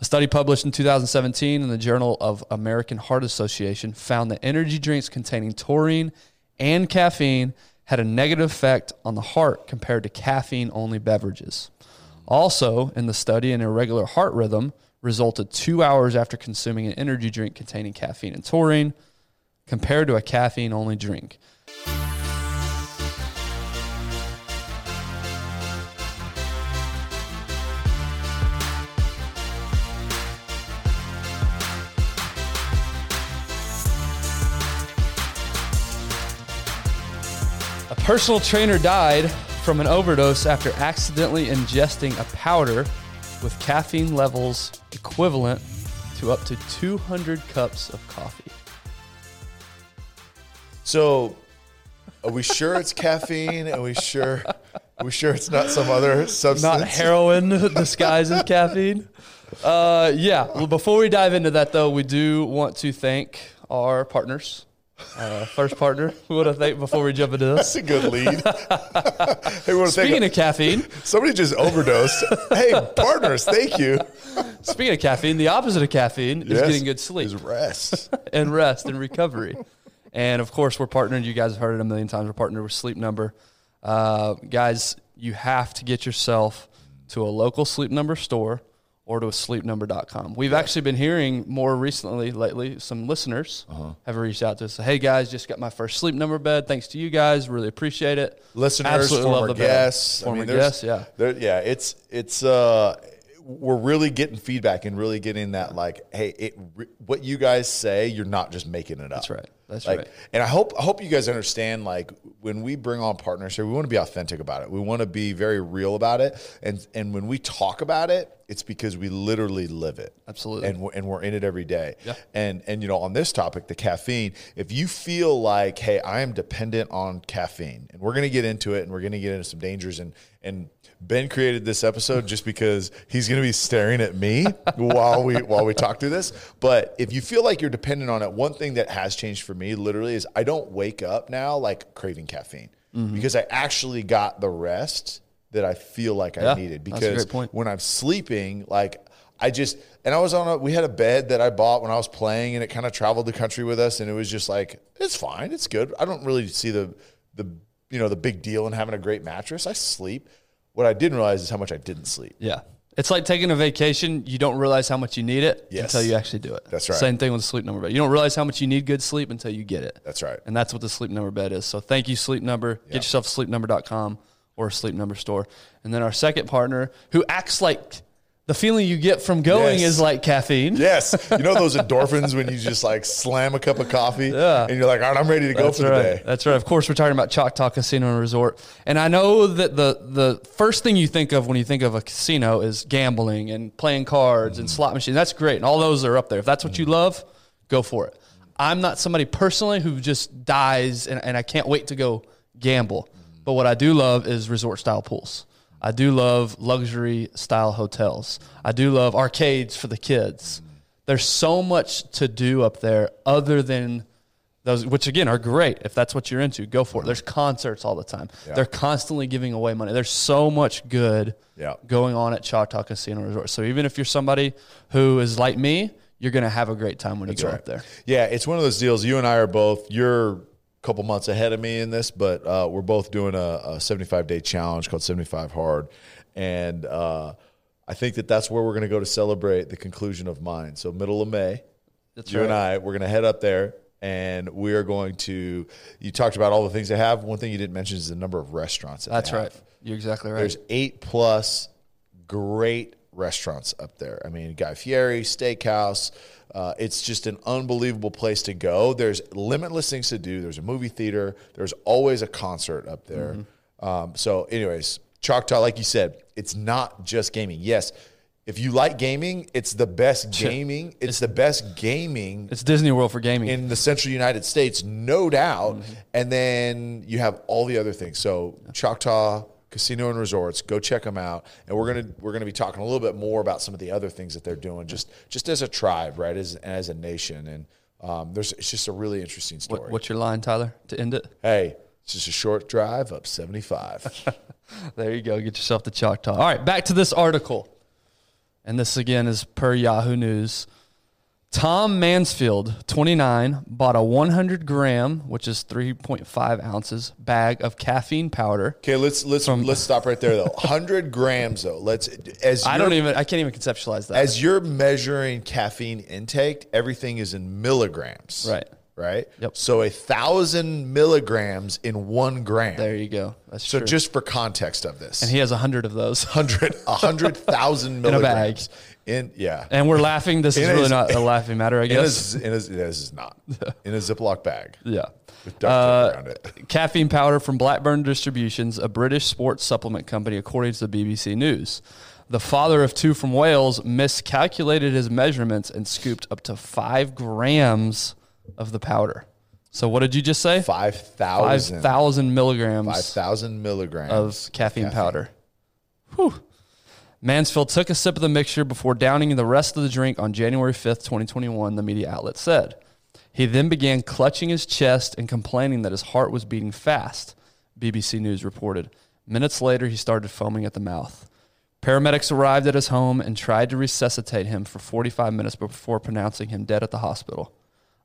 A study published in 2017 in the Journal of American Heart Association found that energy drinks containing taurine and caffeine had a negative effect on the heart compared to caffeine only beverages. Also, in the study, an irregular heart rhythm resulted two hours after consuming an energy drink containing caffeine and taurine compared to a caffeine only drink. Personal trainer died from an overdose after accidentally ingesting a powder with caffeine levels equivalent to up to 200 cups of coffee. So, are we sure it's caffeine? Are we sure? Are we sure it's not some other substance? Not heroin disguised as caffeine. Uh, yeah. Well, before we dive into that, though, we do want to thank our partners. Uh, first partner, we want to thank before we jump into this. That's a good lead. hey, Speaking of caffeine, somebody just overdosed. hey, partners, thank you. speaking of caffeine, the opposite of caffeine is getting good sleep. Is rest. and rest and recovery. And of course, we're partnered. You guys have heard it a million times. We're partnered with Sleep Number. Uh, guys, you have to get yourself to a local Sleep Number store or to a sleepnumber.com. We've actually been hearing more recently, lately, some listeners have reached out to us. Hey, guys, just got my first Sleep Number bed. Thanks to you guys. Really appreciate it. listeners, Absolutely love former the bed. guests, Former there's- guests, yeah. there- yeah. It's it's uh, we're really getting feedback and really getting that like, hey, it what you guys say, you're not just making it up. That's right. That's Like, right. And I hope I hope you guys understand. Like when we bring on partners here, we want to be authentic about it. We want to be very real about it. And and when we talk about it, it's because we literally live it. Absolutely. And we're, and we're in it every day. Yeah. And and you know on this topic, the caffeine. If you feel like, hey, I am dependent on caffeine, and we're going to get into it, and we're going to get into some dangers and and. Ben created this episode just because he's going to be staring at me while we while we talk through this. But if you feel like you're dependent on it, one thing that has changed for me literally is I don't wake up now like craving caffeine Mm-hmm. because I actually got the rest that I feel like Yeah, I needed. Because when I'm sleeping, like I just and I was on a we had a bed that I bought when I was playing and it kind of traveled the country with us and it was just like it's fine, it's good. I don't really see the the you know the big deal in having a great mattress. I sleep. What I didn't realize is how much I didn't sleep. Yeah. It's like taking a vacation. You don't realize how much you need it Yes. until you actually do it. That's right. Same thing with the sleep number bed. You don't realize how much you need good sleep until you get it. That's right. And that's what the sleep number bed is. So thank you, Sleep Number. Get yourself sleepnumber.com or a sleep number store. And then our second partner who acts like the feeling you get from going Yes. is like caffeine. Yes, you know those endorphins when you just like slam a cup of coffee Yeah. and you're like, all right, I'm ready to go That's for the day. That's right. Of course, we're talking about Choctaw Casino and Resort, and I know that the the first thing you think of when you think of a casino is gambling and playing cards and slot machines. That's great, and all those are up there. If that's what you love, go for it. I'm not somebody personally who just dies, and, and I can't wait to go gamble. But what I do love is resort style pools. I do love luxury style hotels. I do love arcades for the kids. There's so much to do up there other than those, which again are great. If that's what you're into, go for it. There's concerts all the time. They're constantly giving away money. There's so much good Yeah. going on at Choctaw Casino Resort. So even if you're somebody who is like me, you're going to have a great time when you go right. up there. Yeah, it's one of those deals. You and I are both. You're couple months ahead of me in this, but uh, we're both doing a, a 75 day challenge called 75 Hard, and uh, I think that that's where we're going to go to celebrate the conclusion of mine. So middle of May, That's you and I, we're going to head up there. And we are going to. You talked about all the things they have. One thing you didn't mention is the number of restaurants. That That's right. You're exactly right. There's eight plus great restaurants up there. I mean, Guy Fieri, Steakhouse. Uh, it's just an unbelievable place to go. There's limitless things to do. There's a movie theater. There's always a concert up there. Um, so, anyways, Choctaw, like you said, it's not just gaming. Yes, if you like gaming, it's the best gaming. It's the best gaming it's Disney World for gaming. in the central United States, no doubt. And then you have all the other things. So Choctaw Casino and Resorts, go check them out. And we're gonna we're gonna be talking a little bit more about some of the other things that they're doing, just just as a tribe, right? As as a nation. And um, there's it's just a really interesting story. What, what's your line, Tyler, to end it? hey, it's just a short drive up 75. There you go. Get yourself the Choctaw. All right, back to this article. and this again is per Yahoo News. Tom Mansfield, 29, bought a 100 gram, which is 3.5 ounces, bag of caffeine powder. Okay, let's let's let's stop right there though. Hundred grams though. Let's as I don't even, I can't even conceptualize that. as you're measuring caffeine intake, everything is in milligrams. Right. Right. Yep. So a thousand milligrams in one gram. there you go. That's so true. just for context of this, and he has a hundred of those. hundred a hundred thousand in a bag. In yeah. And we're laughing. This is In really not a laughing matter, I In guess. a, in a, this is not in a Ziploc bag yeah. with duct Uh, tape around it. Caffeine powder from Blackburn Distributions, a British sports supplement company, according to the BBC News. The father of two from Wales miscalculated his measurements and scooped up to five grams of the powder. So what did you just say? Five Five thousand. thousand milligrams Five thousand milligrams of caffeine, powder. Whew. Mansfield took a sip of the mixture before downing the rest of the drink on January 5th, 2021, the media outlet said. He then began clutching his chest and complaining that his heart was beating fast, BBC News reported. Minutes later, he started foaming at the mouth. Paramedics arrived at his home and tried to resuscitate him for 45 minutes before pronouncing him dead at the hospital.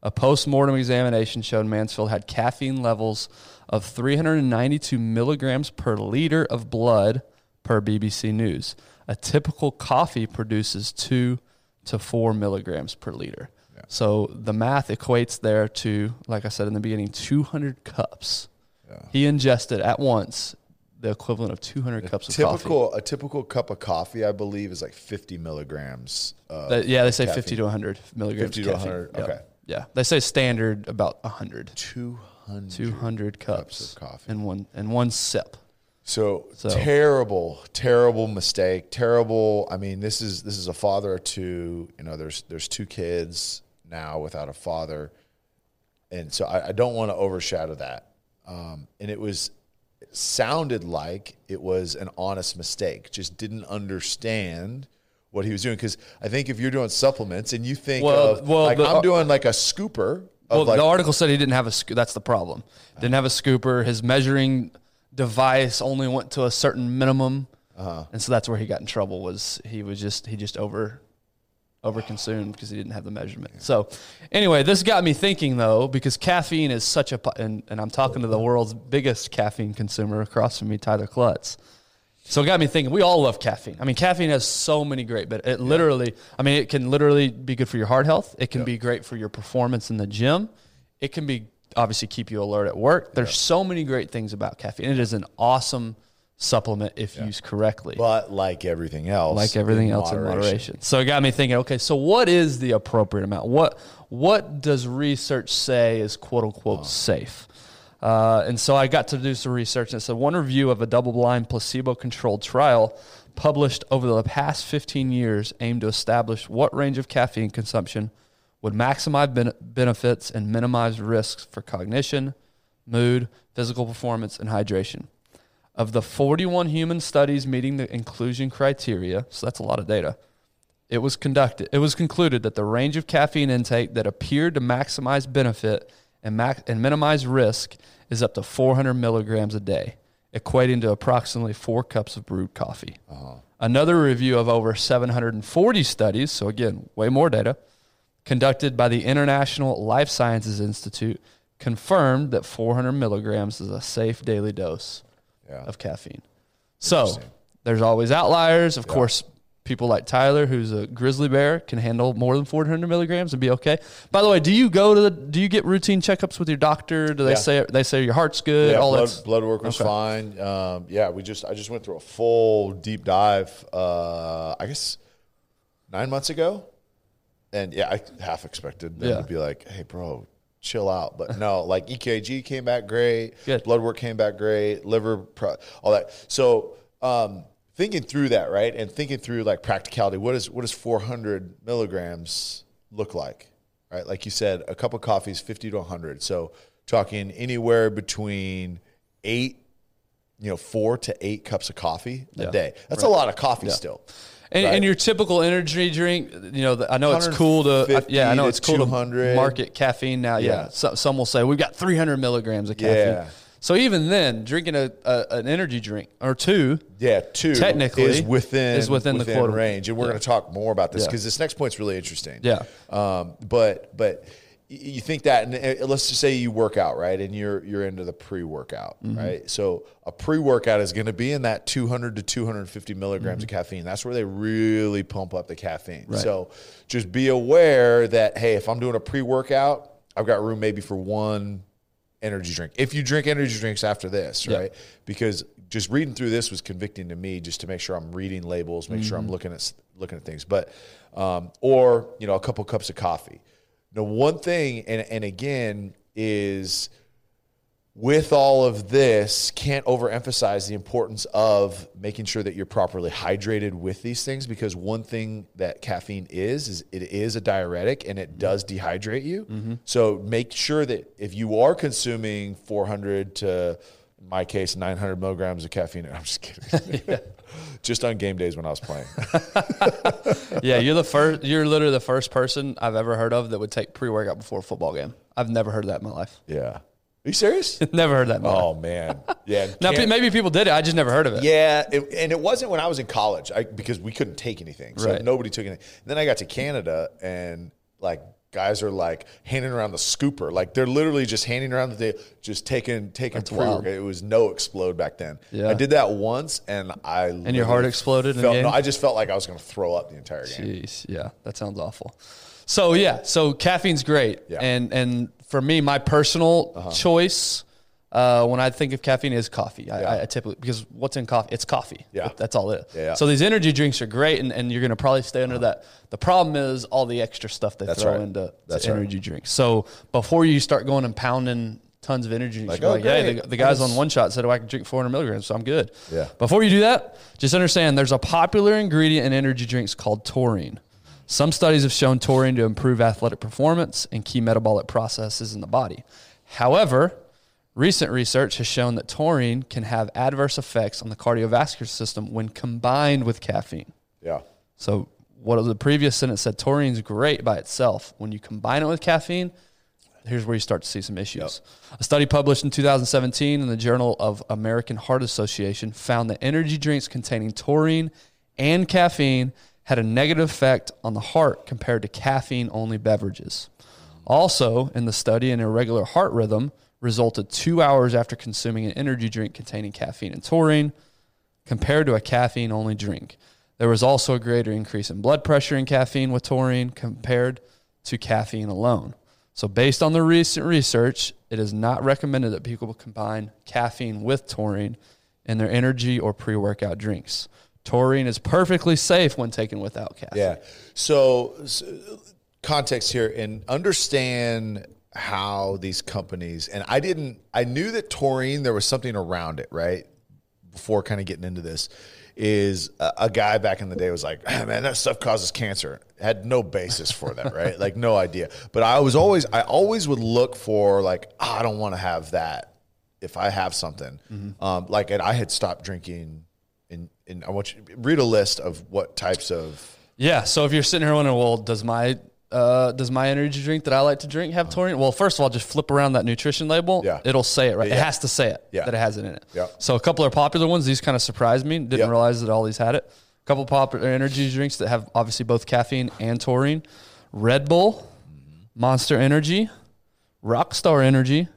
A post mortem examination showed Mansfield had caffeine levels of 392 milligrams per liter of blood, per BBC News. A typical coffee produces two to four milligrams per liter. So the math equates there to, like I said in the beginning, 200 cups. He ingested at once the equivalent of 200 cups of coffee. Typical a typical cup of coffee, I believe, is like fifty milligrams. Of Uh, yeah, they say caffeine. 50 to 100 milligrams. 50 to caffeine. 100, Yeah. okay. Yeah, they say standard about 100. two hundred. 200 cups, of coffee. in one in one sip. So, So- terrible, terrible mistake. Terrible. I mean, this is this is a father of two. You know, there's there's two kids now without a father, and so I, I don't want to overshadow that. Um, and it was it sounded like it was an honest mistake. Just didn't understand what he was doing because I think if you're doing supplements and you think Well- of well, like the- I'm doing like a scooper. Of Well, like, the article said he didn't have a. sco- That's the problem. Didn't have a scooper. His measuring device only went to a certain minimum, Uh-huh. and so that's where he got in trouble. Was he was just he just over over consumed because he didn't have the measurement. So anyway, this got me thinking though because caffeine is such a and, and I'm talking to the world's biggest caffeine consumer across from me, Tyler Klutz. So it got me thinking. We all love caffeine. I mean, caffeine has so many great, but it literally, I mean, it can literally be good for your heart health. It can be great for your performance in the gym. It can be obviously keep you alert at work. There's so many great things about caffeine. It is an awesome supplement if used correctly but like everything else, like everything in else in moderation. So it got me thinking. Okay, so what is the appropriate amount? What what does research say is quote unquote safe? Uh, and so I got to do some research, and said one review of a double-blind, placebo-controlled trial published over the past 15 years aimed to establish what range of caffeine consumption would maximize ben- benefits and minimize risks for cognition, mood, physical performance, and hydration. Of the 41 human studies meeting the inclusion criteria, so that's a lot of data, it was conducted. It was concluded that the range of caffeine intake that appeared to maximize benefit and, max, and minimize risk is up to 400 milligrams a day, equating to approximately four cups of brewed coffee. Uh-huh. Another review of over 740 studies, so again, way more data, conducted by the International Life Sciences Institute, confirmed that 400 milligrams is a safe daily dose Yeah. of caffeine. So there's always outliers. Of course, people like Tyler, who's a grizzly bear, can handle more than 400 milligrams and be okay. By the way, do you go to the? Do you get routine checkups with your doctor? Do they Yeah. say they say your heart's good? Yeah, all blood, that's blood work was okay. fine. Um, yeah, we just I just went through a full deep dive. Uh, I guess nine months ago, and yeah, I half expected them Yeah. to be like, "Hey, bro, chill out," but no, like EKG came back great. Good. Blood work came back great. Liver, pro- all that. So. Um, thinking through that, right, and thinking through like practicality, what is what does 400 milligrams look like, right? Like you said, a cup of coffee is 50 to 100. So talking anywhere between eight, you know, four to eight cups of coffee a Yeah. day. That's a lot of coffee still. And, Right. and your typical energy drink, you know, the- I know it's cool to, 150 yeah, I know it's cool 200. to market caffeine now. Yeah, Yeah. So, some will say we've got 300 milligrams of caffeine. Yeah. So even then, drinking a, a an energy drink or two, Yeah, two Technically, is within is within the quota. range, and we're Yeah. going to talk more about this Yeah. because this next point's really interesting. Yeah. Um, but but you think that, and uh, let's just say you work out right, and you're you're into the pre workout, Mm-hmm. right? So a pre workout is going to be in that 200 to 250 milligrams of caffeine. That's where they really pump up the caffeine. Mm-hmm. Right. So just be aware that hey, if I'm doing a pre workout, I've got room maybe for one energy drink. If you drink energy drinks after this, Yeah. right? Because just reading through this was convicting to me just to make sure I'm reading labels, make sure Mm-hmm. I'm looking at looking at things. But um, or you know a couple cups of coffee. Now one thing, and and again is with all of this, can't overemphasize the importance of making sure that you're properly hydrated with these things because one thing that caffeine is is it is a diuretic and it does dehydrate you. Mm-hmm. So make sure that if you are consuming 400 to in my case 900 milligrams of caffeine, I'm just kidding. just on game days when I was playing. yeah, you're the first. You're literally the first person I've ever heard of that would take pre workout before a football game. I've never heard that in my life. yeah. Are you serious? never heard that. Oh, life. oh man. Yeah. Now maybe people did it. I just never heard of it. Yeah, it, and it wasn't when I was in college I, because we couldn't take anything, so Right. nobody took anything. then I got to Canada, and like guys are like handing around the scooper, like they're literally just handing around the just taking taking pre wild. It was NO-Xplode back then. Yeah. I did that once, and I And your heart exploded Felt, no. I just felt like I was going to throw up the entire game. Jeez, yeah, that sounds awful. So yeah, so caffeine's great, Yeah. Uh-huh. and and for me, my personal choice uh, when I think of caffeine is coffee. I, Yeah. I typically because what's in coffee? It's coffee. Yeah. that's all it is. Yeah, yeah. So these energy drinks are great, and, and you're going to probably stay under that. The problem is all the extra stuff they That's throw right. into to That's right. energy drinks. So before you start going and pounding tons of energy drinks, Like, you're oh, like, hey, the, the guys on one shot said, "Oh, I can drink 400 milligrams, so I'm good." Yeah. Before you do that, just understand there's a popular ingredient in energy drinks called taurine. Some studies have shown taurine to improve athletic performance and key metabolic processes in the body. However, recent research has shown that taurine can have adverse effects on the cardiovascular system when combined with caffeine. Yeah, So, what the previous sentence said taurine's great by itself. When you combine it with caffeine, here's where you start to see some issues. A study published in 2017 in the Journal of American Heart Association found that energy drinks containing taurine and caffeine had a negative effect on the heart compared to caffeine only beverages. Also, in the study, an irregular heart rhythm resulted two hours after consuming an energy drink containing caffeine and taurine compared to a caffeine only drink. There was also a greater increase in blood pressure in caffeine with taurine compared to caffeine alone. So, based on the recent research, it is not recommended that people combine caffeine with taurine in their energy or pre workout drinks. Taurine is perfectly safe when taken without caffeine. yeah. So, s context here and understand how these companies and I didn't. I knew that taurine there was something around it, right? before kind of getting into this is a, a guy back in the day was like, "Ah, man, that stuff causes cancer. Had no basis for that, right? like no idea. But I was always, I always would look for like, "Ah, I don't want to have that if I have something. Um, like, and I had stopped drinking. And, and I want you read a list of what types of Yeah. So if you're sitting here wondering, well, does my uh, does my energy drink that I like to drink have taurine? Well, first of all, just flip around that nutrition label. Yeah. It'll say it right. It has to say it Yeah. that it has it in it. Yeah. So a couple of popular ones. These kind of surprised me. Didn't Yeah. realize that all these had it. A couple of popular energy drinks that have obviously both caffeine and taurine. Red Bull, Monster Energy, Rockstar Energy,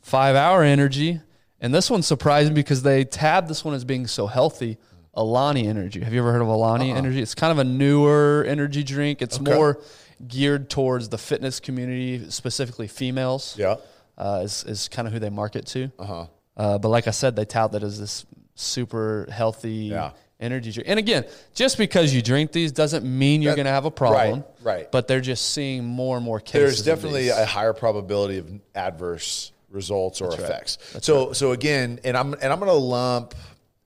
Five Hour Energy, and this one surprised me because they tabbed this one as being so healthy. Alani Energy. Have you ever heard of Alani Uh-uh. Energy? It's kind of a newer energy drink. It's more geared towards the fitness community, specifically females. yeah Uh, is is kind of who they market to. Uh-huh. But like I said, they tout that as this super healthy Yeah. energy drink. And again, just because you drink these doesn't mean you're going to have a problem. right, right. But they're just seeing more and more cases. there's definitely a higher probability of adverse results or effects. So so again, and I'm and I'm gonna lump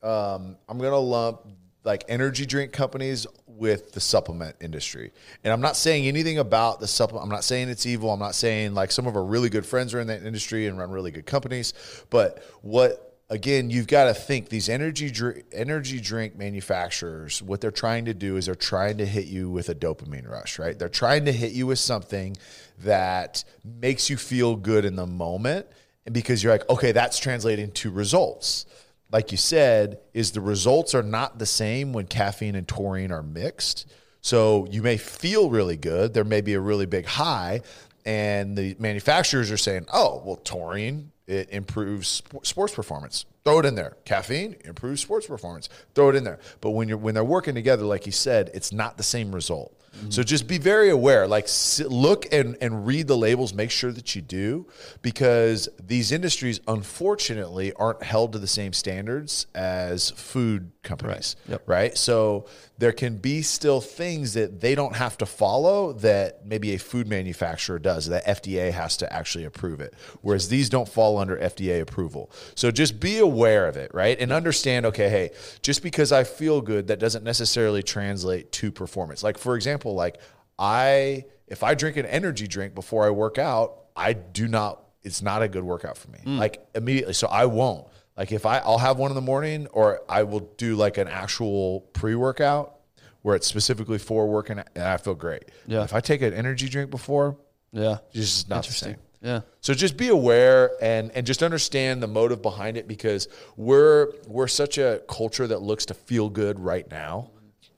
um, I'm gonna lump like energy drink companies with the supplement industry. And I'm not saying anything about the supplement. I'm not saying it's evil. I'm not saying like some of our really good friends are in that industry and run really good companies. But what again, you've got to think these energy drink, energy drink manufacturers, what they're trying to do is they're trying to hit you with a dopamine rush, right? They're trying to hit you with something that makes you feel good in the moment and because you're like, okay, that's translating to results. Like you said, is the results are not the same when caffeine and taurine are mixed. So you may feel really good. There may be a really big high, and the manufacturers are saying, "Oh, well, taurine it improves sports performance. Throw it in there. Caffeine improves sports performance. Throw it in there." But when you're when they're working together, like you said, it's not the same result. Mm-hmm. So just be very aware. Like sit, look and and read the labels. Make sure that you do, because these industries, unfortunately, aren't held to the same standards as food companies. Right. Yep. right? So there can be still things that they don't have to follow that maybe a food manufacturer does. That FDA has to actually approve it, whereas these don't fall under FDA approval. So just be aware of it, right? And understand. Okay, hey, just because I feel good, that doesn't necessarily translate to performance. Like for example, like I if I drink an energy drink before I work out, I do not. It's not a good workout for me. Mm. Like immediately, so I won't. Like if I I'll have one in the morning or I will do like an actual pre-workout where it's specifically for working and I feel great. Yeah. If I take an energy drink before, yeah, it's just not the same. Yeah. So just be aware and and just understand the motive behind it because we're we're such a culture that looks to feel good right now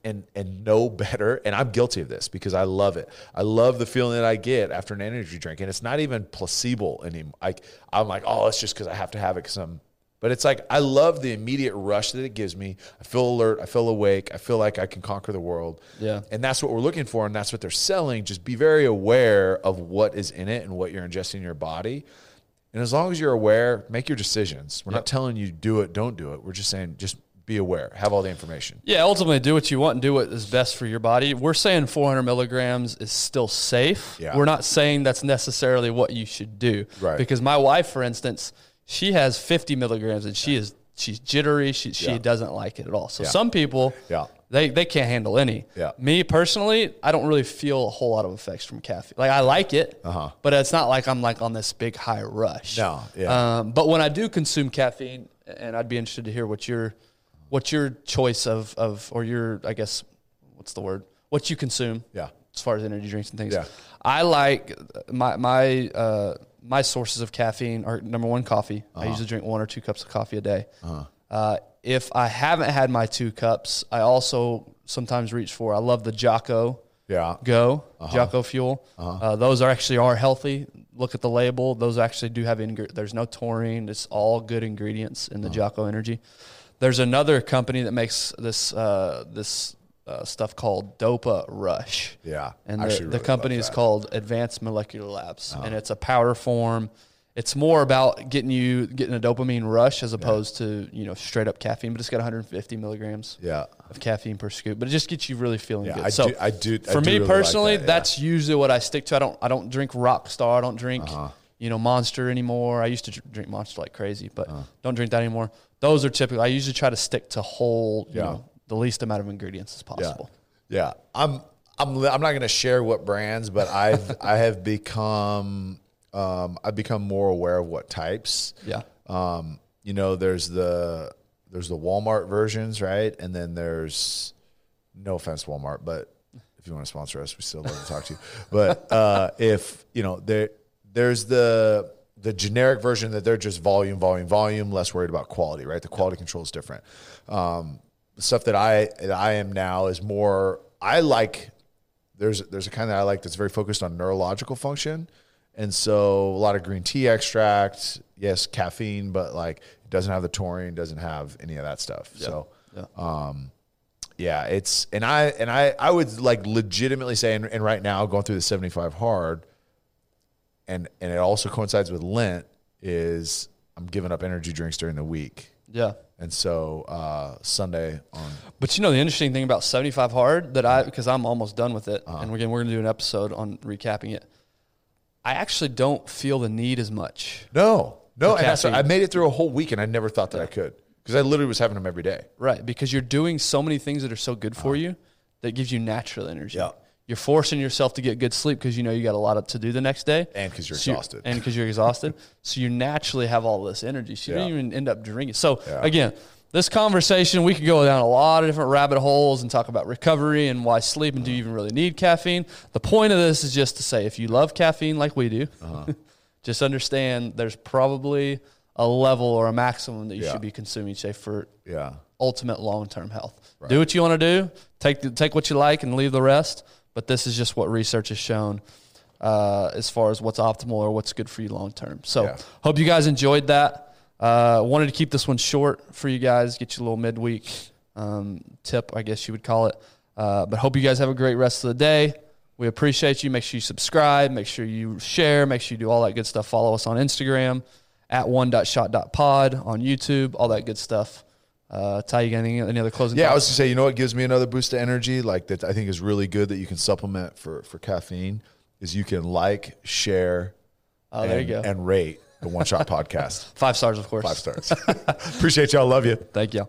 and and know better and I'm guilty of this because I love it. I love the feeling that I get after an energy drink and it's not even placebo anymore. Like I'm like, "Oh, it's just cuz I have to have it cuz I'm but it's like I love the immediate rush that it gives me. I feel alert. I feel awake. I feel like I can conquer the world. Yeah. And that's what we're looking for, and that's what they're selling. Just be very aware of what is in it and what you're ingesting in your body. And as long as you're aware, make your decisions. We're yep. not telling you do it, don't do it. We're just saying just be aware, have all the information. Yeah, ultimately do what you want and do what is best for your body. We're saying 400 milligrams is still safe. Yeah. We're not saying that's necessarily what you should do. Right. Because my wife, for instance, she has 50 milligrams and she is she's jittery. She she yeah. doesn't like it at all. So yeah. some people, yeah. they they can't handle any. Yeah. Me personally, I don't really feel a whole lot of effects from caffeine. Like I like it, uh-huh. but it's not like I'm like on this big high rush. No. Yeah. Um, but when I do consume caffeine, and I'd be interested to hear what your what's your choice of of or your I guess what's the word what you consume. Yeah. As far as energy drinks and things. Yeah. I like my my. Uh, my sources of caffeine are number one, coffee. Uh-huh. I usually drink one or two cups of coffee a day. Uh-huh. Uh, if I haven't had my two cups, I also sometimes reach for. I love the Jocko. Yeah. Go uh-huh. Jocko Fuel. Uh-huh. Uh, those are actually are healthy. Look at the label; those actually do have ing- there's no taurine. It's all good ingredients in the uh-huh. Jocko Energy. There's another company that makes this uh, this uh, stuff called Dopa Rush. Yeah, and the, really the company is called Advanced Molecular Labs, uh-huh. and it's a powder form. It's more about getting you getting a dopamine rush as opposed yeah. to you know straight up caffeine, but it's got 150 milligrams yeah. of caffeine per scoop. But it just gets you really feeling yeah, good. I so do, I do. For I me really personally, like that, that's usually what I stick to. I don't I don't drink Rockstar. I don't drink uh-huh. you know Monster anymore. I used to drink Monster like crazy, but uh-huh. don't drink that anymore. Those are typical. I usually try to stick to whole, you yeah. know, the least amount of ingredients as possible. Yeah, yeah. I'm. I'm. I'm not going to share what brands, but I've I have become um, I've become more aware of what types. Yeah. Um, you know, there's the there's the Walmart versions, right? And then there's no offense, Walmart, but if you want to sponsor us, we still love to talk to you. But uh, if you know there there's the the generic version that they're just volume, volume, volume, less worried about quality, right? The quality control is different. Um, the stuff that I that I am now is more. I like there's there's a kind that I like that's very focused on neurological function, and so a lot of green tea extract. Yes, caffeine, but like it doesn't have the taurine, doesn't have any of that stuff. Yeah. So, yeah. um, yeah, it's and I and I I would like legitimately say, and, and right now going through the seventy five hard, and and it also coincides with Lent is I'm giving up energy drinks during the week. Yeah. And so uh, Sunday on. But you know the interesting thing about 75 hard that I because I'm almost done with it, Uh-huh. and again we're gonna do an episode on recapping it. I actually don't feel the need as much. No, no, and that's, I made it through a whole week, and I never thought that I could because I literally was having them every day. Right, because you're doing so many things that are so good for you that gives you natural energy. Uh-huh. Yeah. You're forcing yourself to get good sleep because you know you got a lot to do the next day. and because you're So exhausted. And because you're exhausted. so you naturally have all this energy. So you don't even end up drinking. So Yeah. again, this conversation, we could go down a lot of different rabbit holes and talk about recovery and why sleep and do you even really need caffeine. The point of this is just to say if you love caffeine like we do, Uh-huh. just understand there's probably a level or a maximum that you Yeah. should be consuming day for Yeah. ultimate long term health. Do what you want to do. Take the, take what you like and leave the rest. But this is just what research has shown uh, as far as what's optimal or what's good for you long term. So Yeah. hope you guys enjoyed that. Uh, wanted to keep this one short for you guys. Get you a little midweek um, tip, I guess you would call it. Uh, but hope you guys have a great rest of the day. We appreciate you. Make sure you subscribe. Make sure you share. Make sure you do all that good stuff. Follow us on Instagram at one.shot.pod on YouTube. All that good stuff. Uh, Ty, you got any, any other closing? Yeah, I thoughts? was gonna say, you know what gives me another boost of energy, like that I think is really good that you can supplement for for caffeine is you can like, share, Oh, and, there you go. and rate the One Shot Podcast. Five stars, of course. Five stars. Appreciate y'all. Love you. Thank you.